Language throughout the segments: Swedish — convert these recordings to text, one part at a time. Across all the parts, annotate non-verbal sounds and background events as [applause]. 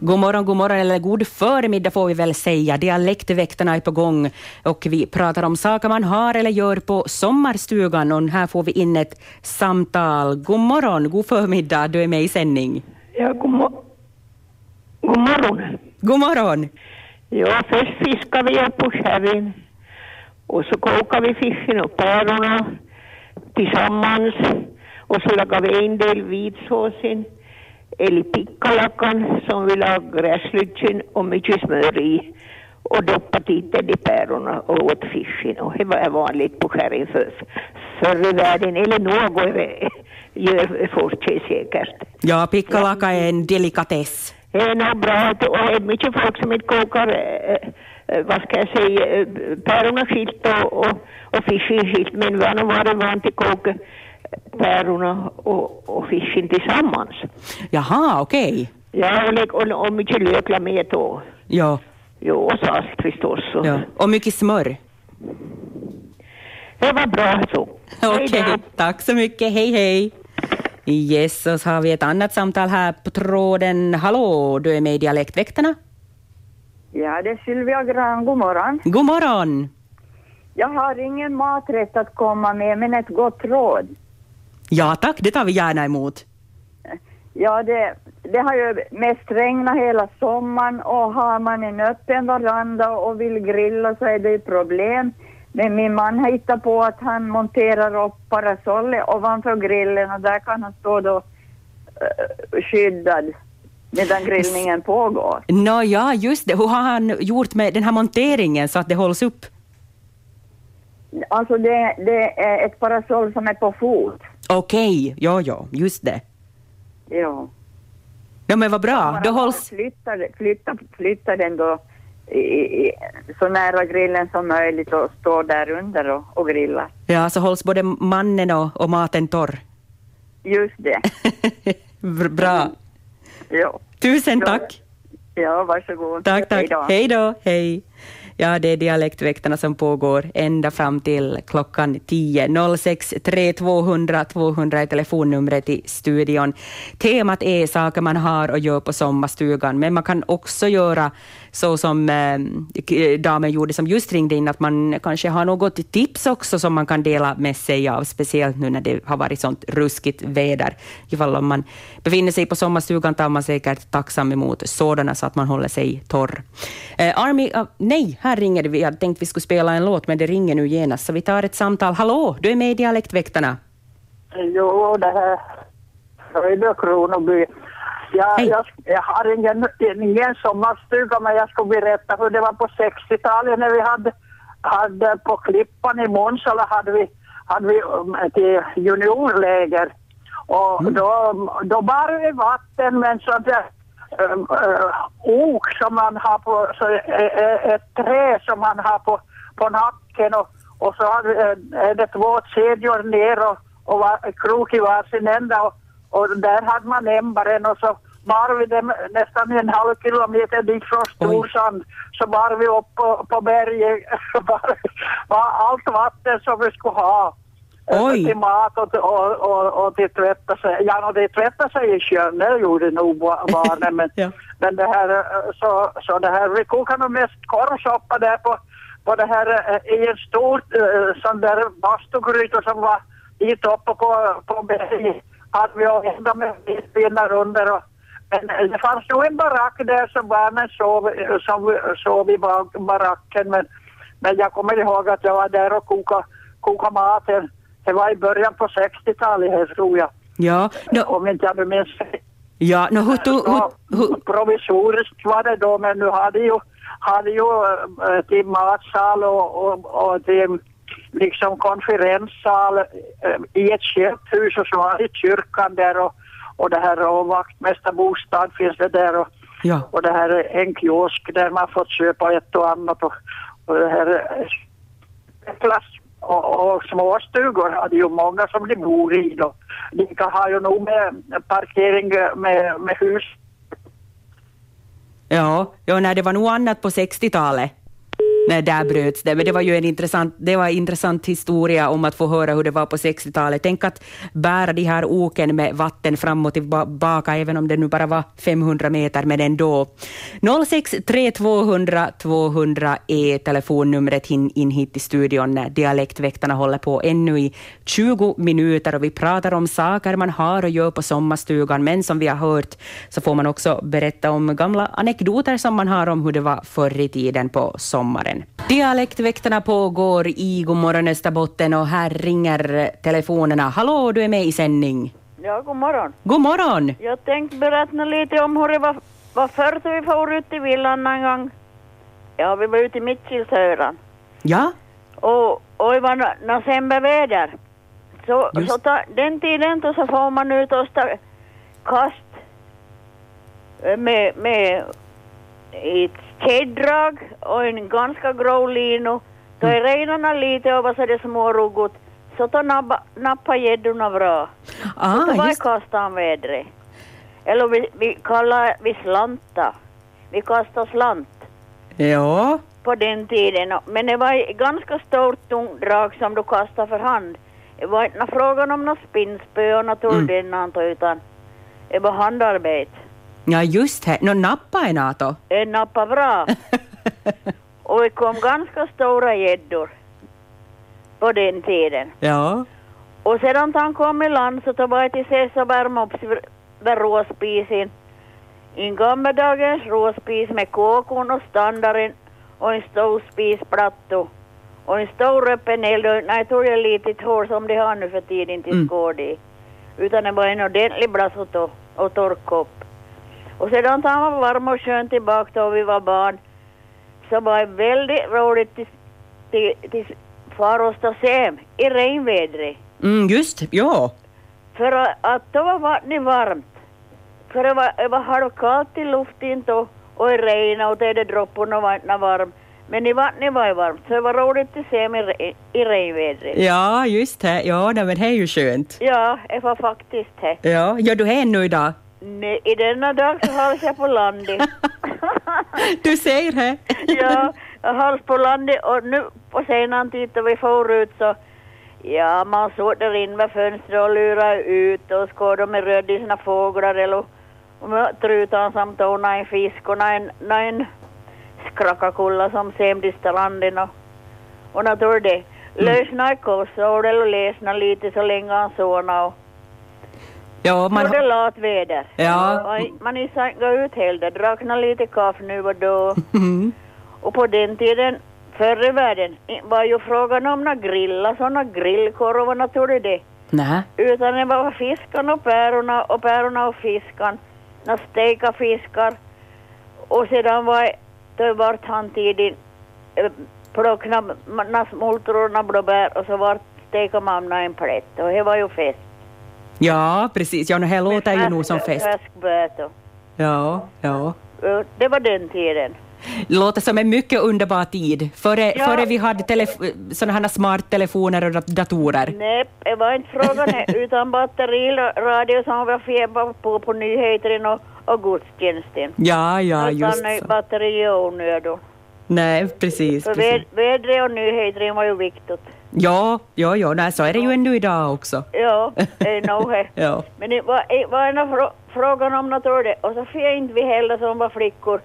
God morgon, god morgon, eller god förmiddag får vi väl säga. Dialektväktarna är på gång och vi pratar om saker man har eller gör på sommarstugan och här får vi in ett samtal. God morgon, god förmiddag, du är med i sändning. Ja, god, mo- god morgon. God morgon! Ja, först fiskar vi upp på sherryn och så kokar vi fisken och pärorna tillsammans och så lagar vi en del vitsåsen eller pickalakan som vi lagar gräslutchen och mycket smör i och doppa titeln i pärorna och åt fisken. Och det var vanligt på sherryn för, förr i världen. Eller något gör fortfarande säkert. Ja, pikkalaka är en delikatess. Det är nog bra. Och det är mycket folk som inte kokar, eh, vad ska jag säga, eh, pärorna skilt och, och, och fisken skilt, men vi har nog varit vant att koka pärorna och, och fisken tillsammans. Jaha, okej. Ja, och, och, och mycket lök med då. Ja, Jo, och salt förstås. Och ja. Och mycket smör. Det var bra så. Okej, då. tack så mycket. Hej, hej. Yes, och så har vi ett annat samtal här på tråden. Hallå, du är med i Dialektväktarna. Ja, det är Sylvia Gran. God morgon. God morgon! Jag har ingen maträtt att komma med, men ett gott råd. Ja tack, det tar vi gärna emot. Ja, det, det har ju mest regnat hela sommaren och har man en öppen veranda och vill grilla så är det ju problem. Men min man har hittat på att han monterar upp parasollet ovanför grillen och där kan han stå då eh, skyddad medan grillningen pågår. Nå ja, just det. Hur har han gjort med den här monteringen så att det hålls upp? Alltså det, det är ett parasoll som är på fot. Okej, ja, ja, just det. Ja. Ja, men vad bra. Då hålls... Flytta, flytta, flytta den då i, i, så nära grillen som möjligt och stå där under och, och grilla. Ja, så hålls både mannen och, och maten torr. Just det. [laughs] bra. Ja, Tusen tack. ja varsågod. Tack, tack. Hej då. Hej då. Hej. Ja, det är Dialektväktarna som pågår ända fram till klockan 10. 06 3200 200 är telefonnumret i studion. Temat är saker man har och gör på sommarstugan, men man kan också göra så som eh, damen gjorde som just ringde in, att man kanske har något tips också som man kan dela med sig av, speciellt nu när det har varit sånt ruskigt väder. Ifall om man befinner sig på sommarstugan tar man säkert tacksam emot sådana så att man håller sig torr. Eh, Army, uh, nej, här ringer det. Vi hade tänkt vi skulle spela en låt, men det ringer nu genast, så vi tar ett samtal. Hallå, du är med i Dialektväktarna. Jo, det här Röjby Kronoby. Jag, jag, jag har ingen, ingen sommarstuga, men jag skulle berätta hur det var på 60-talet när vi hade, hade på Klippan i Månsala hade vi, hade vi um, till juniorläger. Och då, då bar vi vatten med en sån där um, uh, ok som man har på, så, eh, eh, ett trä som man har på, på nacken och, och så eh, är det två kedjor ner och, och var, krok i varsin ända och, och där hade man ämbaren och så bar vi dem nästan en halv kilometer dit från Storsand. Så bar vi upp på, på berget. [laughs] Bar, var allt vatten som vi skulle ha. Eh, Oj. Till mat och, och, och, och till tvätta sig. Ja, och det tvätta sig i sjön, det gjorde nog ba- barnen. Men, [laughs] Ja. men det här, eh, så, så det här, vi kokade nog mest korvsoppa där på, på det här eh, i en stor uh, sån där bastugryta som var dit uppe på, på berget. Hade vi och ända med pinnar under och men eh, det fanns nog en barack där som barnen sov, eh, som sov i baracken men, men jag kommer ihåg att jag var där och kokade, kokade maten. Det var i början på 60-talet här tror jag. Ja, no, Om inte jag minns fel. ja, no, hur, hur, hur, Provisoriskt var det då, men nu hade ju, hade ju äh, till matsal och, och, och till liksom konferenssal äh, i ett köpthus och så var det kyrkan där och, och det här och vaktmästarbostad finns det där och, ja. och det här är en kiosk där man fått köpa ett och annat och, och det här är klass och, och småstugor hade ju många som de bor i då. De har ju nog med parkering med, med hus Ja, ja nej, det var nog annat på 60-talet. Nej, där bröts det. Men det var ju en intressant, det var en intressant historia om att få höra hur det var på 60-talet. Tänk att bära de här oken med vatten fram och tillbaka, även om det nu bara var 500 meter, men ändå. 06 3200 200 är telefonnumret in, in hit till studion. när Dialektväktarna håller på ännu i 20 minuter och vi pratar om saker man har och gör på sommarstugan, men som vi har hört så får man också berätta om gamla anekdoter som man har om hur det var förr i tiden på sommaren. Dialektväktarna pågår i Godmorgon Österbotten och här ringer telefonerna. Hallå, du är med i sändning. Ja, god morgon. God morgon! Jag tänkte berätta lite om hur det var, var förr så vi for ut i villan en gång. Ja, vi var ute i Mittkilshöran. Ja, Och, och det var no- novemberväder. Så, Just. så ta, den tiden då så får man ut och kast eh, med, med ett keddrag och en ganska grå lino. Då är renarna lite över så det små ruggot. Så då nappa, nappa gäddorna bra. ah, det var just, kastan vädret. Eller vi, vi kallar vi slanta. Vi kastar slant ja. på den tiden. Och- Men det var ett ganska stort tungt drag som du kastade för hand. Det var inte frågan om något spinnspö och något mm. utan det var handarbete. Ja, just det. Nå, nappa en ato. Det nappade bra. och det kom ganska stora gäddor på den tiden. ja. Och sedan han kom i land så tog jag till sig så värma upp vid råspisen. En gammaldagens råspis med kåkon och standarden och en stor spisplatta och en stor öppen eld och nej, jag det är litet hår som de har nu för tiden till Mm. skåd i. Utan det var en ordentlig blaskot och, och torka upp. Och sedan han var varm och skön tillbaka då vi var barn så var det väldigt roligt till, till, till far och Stasem i regnvädret. Mm, just, ja. För att- att då var vattnet varmt. För det var, det var halvkallt i luften då och i regn och det är det dropparna var varmt. Men i vattnet var det varmt så det var roligt att se mig i, re- i regnvädret. Ja, just det. Ja, nej, men det är ju skönt. Ja, det var faktiskt det. Ja, gör du det ännu idag? Nej, I denna dag så hålls jag på landet. [laughs] du säger det. [laughs] ja, jag hålls på landet och nu på senare tid då vi får ut så Ja, man såg där in med fönstret och lurade ut och skådade med röd i sina fåglar eller trutan samt och en fisk och en, en skrakakulla som sämde i stranden och, och natur det. Lösna i korsord och läsna lite så länge han sovna och Ja, man... det lat väder. Ja. Man är gå ut heller, drackna lite kaffe nu och då. Mm. Och på den tiden, förr i världen, var ju frågan om några grilla, sådana grillkorvar, vad tror du det? Nej. Utan det var fiskan och pärorna och pärorna och fiskan, några steka fiskar. Och sedan var det vart han tiden eh, plockna några smultror och blåbär och så vart steka mamma en plätt och det var ju fest. Ja, precis. Ja, det låter ju nog som fest. Ja, ja. Det var den tiden. Låter som en mycket underbar tid. Före, Ja. före vi hade sådana här smarttelefoner och dat- datorer. Nej, det var inte frågan här, [laughs] utan batteriradio som var feber på på nyheterna och, och gudstjänsten. Ja, ja, just Utan så. batteri och onöd. Nej, precis. För precis. väd- vädret och nyheterna var ju viktigt. Ja, ja, ja, nej, så är det ju ännu idag också. Ja, det är nog. Ja. Men det var, det var en frå, frågan om något. Och så fick inte vi heller som var flickor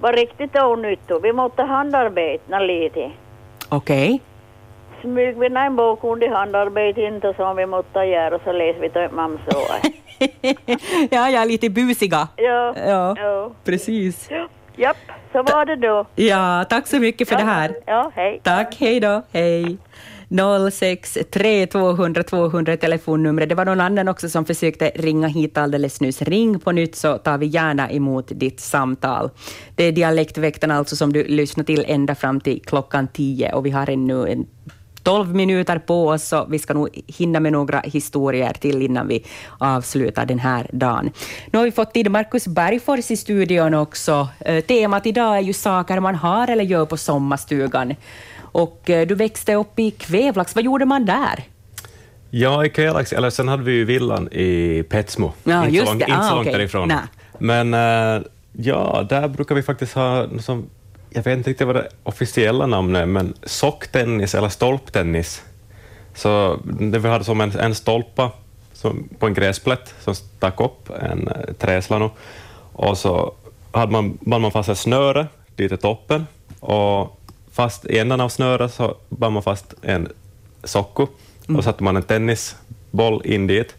var riktigt onyttigt. Vi måste handarbeta lite. Okej. Smyg vi en bok under handarbete inte som vi måste göra så läser vi till mamma [laughs] ja, ja, lite busiga. Ja, Ja. ja. Precis. Japp, så var det då. Ja, tack så mycket för det här. Ja, hej. Tack, hej då. Hej. 063 200 200 telefonnumret. Det var någon annan också som försökte ringa hit alldeles nyss. Ring på nytt så tar vi gärna emot ditt samtal. Det är Dialektväktarna alltså som du lyssnar till ända fram till klockan 10 och vi har ännu en 12 minuter på oss, så vi ska nog hinna med några historier till innan vi avslutar den här dagen. Nu har vi fått in Markus Bergfors i studion också. Eh, temat idag är ju saker man har eller gör på sommarstugan. Och eh, du växte upp i Kvevlax, vad gjorde man där? Ja, i Kvelax, eller sen hade vi ju villan i Petsmo. Ja, inte så långt, inte Ah, så långt okej. därifrån. Nej. Men eh, ja, där brukar vi faktiskt ha som jag vet inte riktigt vad det officiella namnet är, men socktennis eller stolptennis. Så det vi hade som en, en stolpa som, på en gräsplätt som stack upp, en eh, träslano, och så hade man, band man fast ett snöre dit till toppen, och fast i änden av snöret så band man fast en socko, och satte man en tennisboll in dit,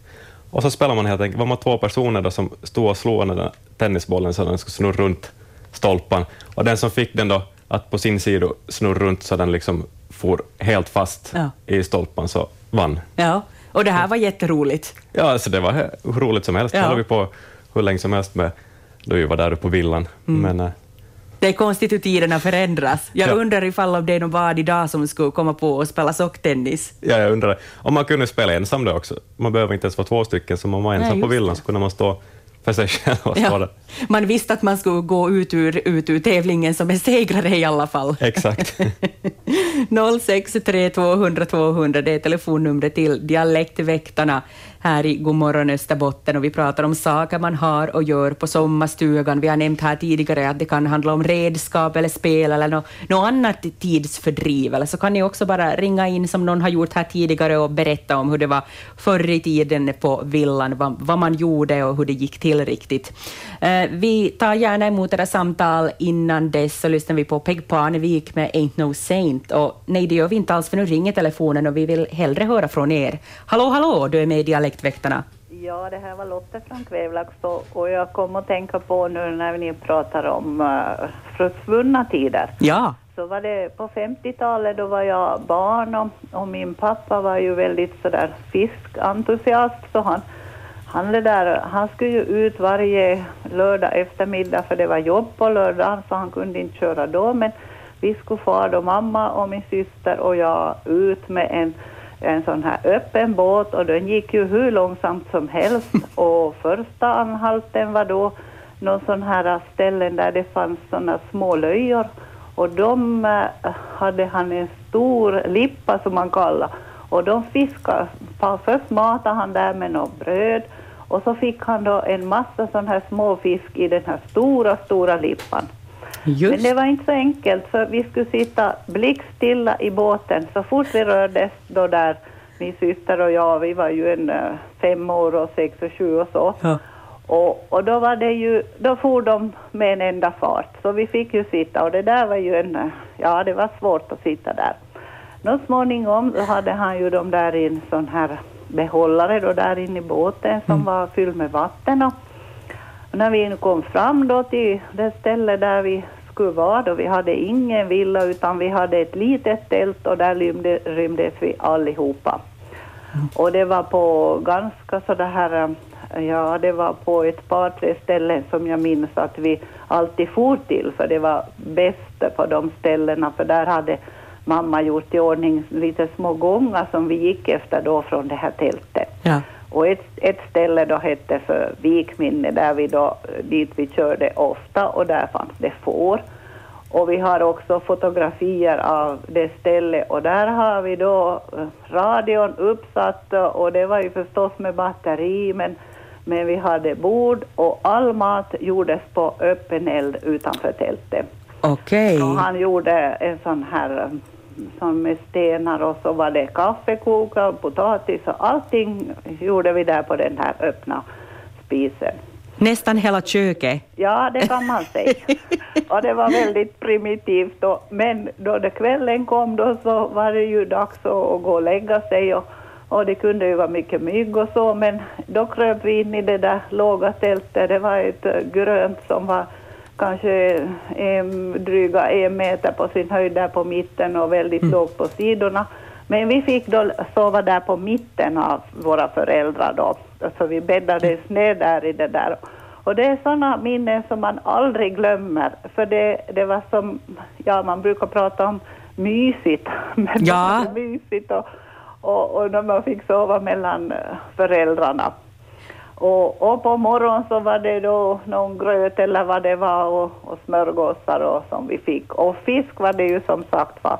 och så spelade man helt enkelt, var man två personer då som stod och slog den där tennisbollen så den skulle snurra runt stolpan, och den som fick den då att på sin sida snurra runt så den liksom for helt fast Ja. i stolpan, så vann. Ja, och det här var jätteroligt. Ja, alltså det var hur roligt som helst. Det Ja. höll vi på hur länge som helst med då vi var där uppe på villan. Mm. Men eh, Det är konstigt hur tiderna förändras. Jag Ja. undrar ifall om det är någon vad idag som skulle komma på att spela socktennis. ja, jag undrar om man kunde spela ensam då också. Man behöver inte ens vara två stycken, så om man var ensam Nej, på villan så kunde man stå för sig själv och stå Ja. där. Man visste att man skulle gå ut ur, ut ur tävlingen som en segrare i alla fall. Exakt. 063 200 200, det är telefonnumret till Dialektväktarna här i Godmorgon Österbotten och vi pratar om saker man har och gör på sommarstugan. Vi har nämnt här tidigare att det kan handla om redskap eller spel eller något, något annat tidsfördriv. Eller så kan ni också bara ringa in som någon har gjort här tidigare och berätta om hur det var förr i tiden på villan, vad, vad man gjorde och hur det gick till riktigt. Eh, vi tar gärna emot era samtal. Innan dess så lyssnar vi på Peg Parnevik med Ain't No Saint. Och nej, det gör vi inte alls för nu ringer telefonen och vi vill hellre höra från er. Hallå, hallå, du är med i Dialektväktarna. Ja, det här var Lotte från Kvävlax och, jag kom att tänka på nu när ni pratar om uh, försvunna tider. Ja, Så var det på 50-talet, då var jag barn och, och min pappa var ju väldigt sådär fiskentusiast så han, han, det där, han skulle ju ut varje lördag eftermiddag för det var jobb på lördagen så han kunde inte köra då men vi skulle fara då mamma och min syster och jag ut med en en sån här öppen båt och den gick ju hur långsamt som helst. [laughs] Och första anhalten var då någon sån här ställen där det fanns såna små löjor. Och de eh, hade han en stor lippa som man kallar och de fiskade, först matade han där med något bröd. Och så fick han då en massa sån här små fisk i den här stora, stora lippan. Men just det var inte så enkelt för vi skulle sitta blickstilla i båten så fort vi rördes då där, min syster och jag, vi var ju en eh, fem år och sex och sju och så. Ja. Och, och då var det ju, då for de med en enda fart så vi fick ju sitta och det där var ju en, eh, ja det var svårt att sitta där. Nå småningom då hade han ju de där i en sån här behållare då där inne i båten som var fylld med vatten och när vi kom fram då till det ställe där vi skulle vara, då vi hade ingen villa utan vi hade ett litet tält och där rymde, rymdes vi allihopa. Och det var på ganska så det här, ja det var på ett par tre ställen som jag minns att vi alltid for till för det var bäst på de ställena för där hade mamma gjort i ordning lite små gångar som vi gick efter då från det här tältet. ja. Och ett, ett ställe då hette för Vikminne där vi då, dit vi körde ofta och där fanns det får. Och vi har också fotografier av det stället och där har vi då eh, radion uppsatt och det var ju förstås med batteri men, men vi hade bord och all mat gjordes på öppen eld utanför tältet. Okej. Och han gjorde en sån här eh, som med stenar och så var det kaffekokare, potatis och allting gjorde vi där på den här öppna spisen. Nästan hela köket. Ja, det kan man säga. [laughs] och det var väldigt primitivt. Då. Men då det kvällen kom då så var det ju dags att gå och lägga sig och, och det kunde ju vara mycket mygg och så men då kröp vi in i det där låga tältet. Det var ett grönt som var kanske en, dryga en meter på sin höjd där på mitten och väldigt lågt på sidorna. Men vi fick då sova där på mitten av våra föräldrar då. Så vi bäddades ner där i det där. Och det är sådana minnen som man aldrig glömmer. För det, det var som, ja man brukar prata om mysigt. [laughs] Men Ja. det var mysigt och, och, och när man fick sova mellan eh, föräldrarna. Och, och på morgonen så var det då någon gröt eller vad det var och, och smörgåsar och som vi fick. Och fisk var det ju som sagt var.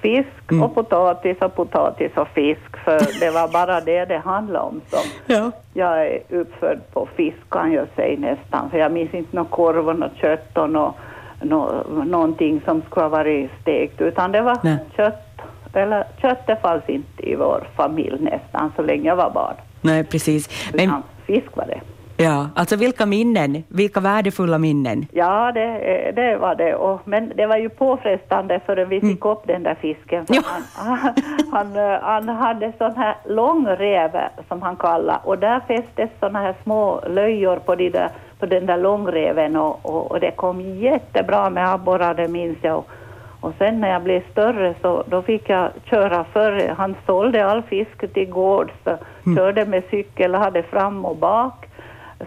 Fisk och potatis och potatis och fisk. För det var bara det det handlade om. Så [laughs] Ja. jag är uppfödd på fisk kan jag säga nästan. För jag minns inte någon korv och något kött och något, nå, någonting som skulle ha varit stekt, utan det var Nej. kött. Eller köttet fanns inte i vår familj nästan så länge jag var barn. Nej, precis. Men, fisk var det. ja, alltså vilka minnen, vilka värdefulla minnen. Ja, det, eh, det var det. Och, men det var ju påfrestande förrän vi fick upp den där fisken. Ja. han, [laughs] han, eh, han hade sån här lång rev som han kallade och där fästes såna här små löjor på, de där, på den där långreven och, och, och det kom jättebra med abborrar, det minns jag. Och, och sen när jag blev större så då fick jag köra för Han sålde all fisk till gårds, så körde med cykel hade fram och bak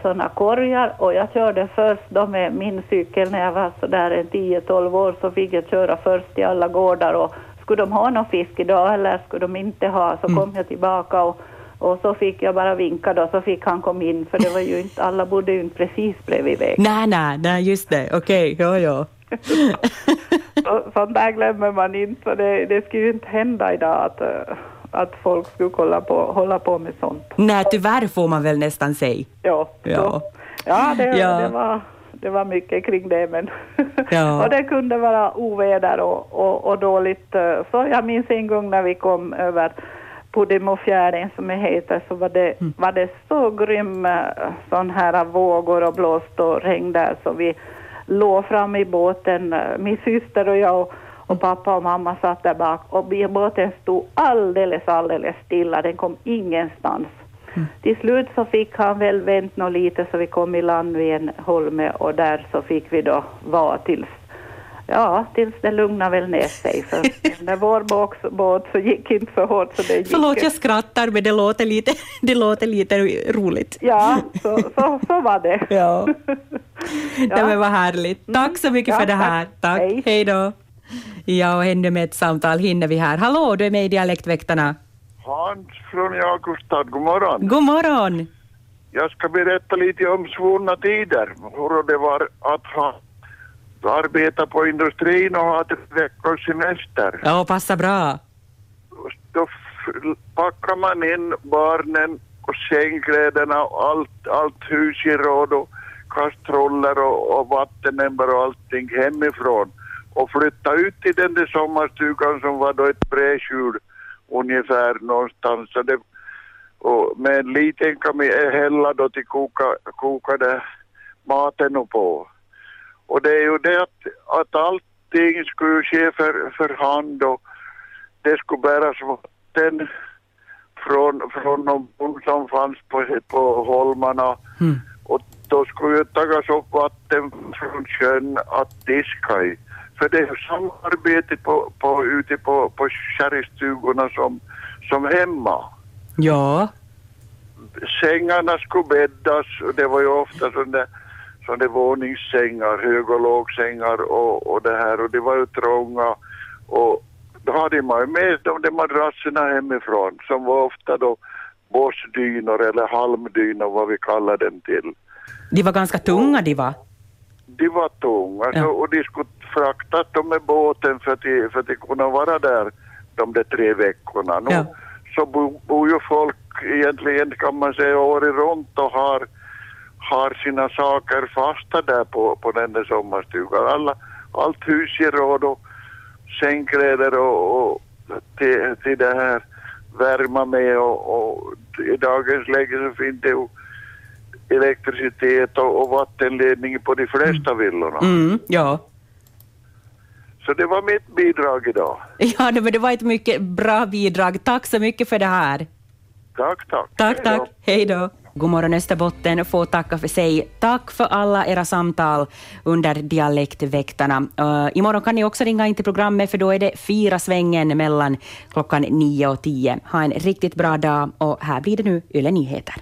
sådana korgar och jag körde först då med min cykel när jag var sådär en 10-12 år så fick jag köra först till alla gårdar och skulle de ha någon fisk idag eller skulle de inte ha så kom jag tillbaka och, och så fick jag bara vinka då så fick han komma in för det var ju inte, alla bodde ju inte precis bredvid vägen. [laughs] Nej, nej, nej, just det. Okej, ja, ja. [laughs] Så- Sånt där glömmer man inte det, det skulle ju inte hända idag att, eh, att folk skulle hålla på, hålla på med sånt. Nej, tyvärr får man väl nästan säga. Ja, Ja. ja, det, Ja. Det, var, det var mycket kring det men Ja. [laughs] och det kunde vara oväder och, och, och dåligt. eh, Så jag minns en gång när vi kom över Podemofjärden som det heter så var det, Mm. var det så grym eh, sån här vågor och blåst och regn där så vi låg fram i båten, min syster och jag och, pappa och mamma satt där bak. Och båten stod alldeles, alldeles stilla, den kom ingenstans. Till slut så fick han väl vänt nå lite så vi kom i land vid en holme och där så fick vi då vara tills, ja, tills det lugnade väl ner sig. För [laughs] när vår båt, så gick inte så hårt så det gick. Förlåt, jag skrattar, men det låter lite, [laughs] det låter lite roligt. Ja, så, så, så var det. [laughs] Ja. Det men vad härligt. Tack så mycket Ja, för det här. tack. Tack. Hej. Hej då. Ja, och ännu med ett samtal hinner vi här. Hallå, du är med i Dialektväktarna. Hans från Jakobstad, god morgon. God morgon. Jag ska berätta lite om svunna tider, hur det var att ha arbeta på industrin och ha tre veckors semester. Ja, passa bra. Då packar man in barnen och sängkläderna och allt, allt husgeråd och kastruller och, och vattenämbar och allting hemifrån och flytta ut till den där sommarstugan som var då ett brädskjul ungefär någonstans. Så det, och med en liten hälla då till koka, kokade maten och på. Och det är ju det att, att allting skulle ske för, för hand och det skulle bäras vatten från, från någon bom som fanns på, på holmarna. Mm. Och då skulle ju tagas upp vatten från sjön att diska i. För det är ju samarbete på, på, ute på, på kärrstugorna som, som hemma. Ja. Sängarna skulle bäddas och det var ju ofta sådana sådana våningssängar, hög och lågsängar och, och det här och det var ju trånga och då hade man ju med de där madrasserna hemifrån som var ofta då bossdynor eller halmdynor vad vi kallar dem till. De var ganska tunga, de var. De var tunga Ja. så, och de skulle fraktas dem med båten för att, de, för att de kunde vara där de där tre veckorna. Nu, Ja. Så bor bo ju folk egentligen kan man säga året runt och har, har sina saker fasta där på, på den där sommarstugan. Alla, allt husgeråd och sängkläder och, och till, till det här värma med och, och i dagens läge så finns det ju elektricitet och, och vattenledning på de flesta villorna. Mm, ja. Så det var mitt bidrag idag. [laughs] Ja, det, men det var ett mycket bra bidrag. Tack så mycket för det här. Tack, tack. Tack, Hej tack. Hej då. God morgon Österbotten får tacka för sig. Tack för alla era samtal under Dialektväktarna. Uh, imorgon kan ni också ringa in till programmet för då är det fyra svängen mellan klockan nio och tio. Ha en riktigt bra dag och här blir det nu Yle Nyheter.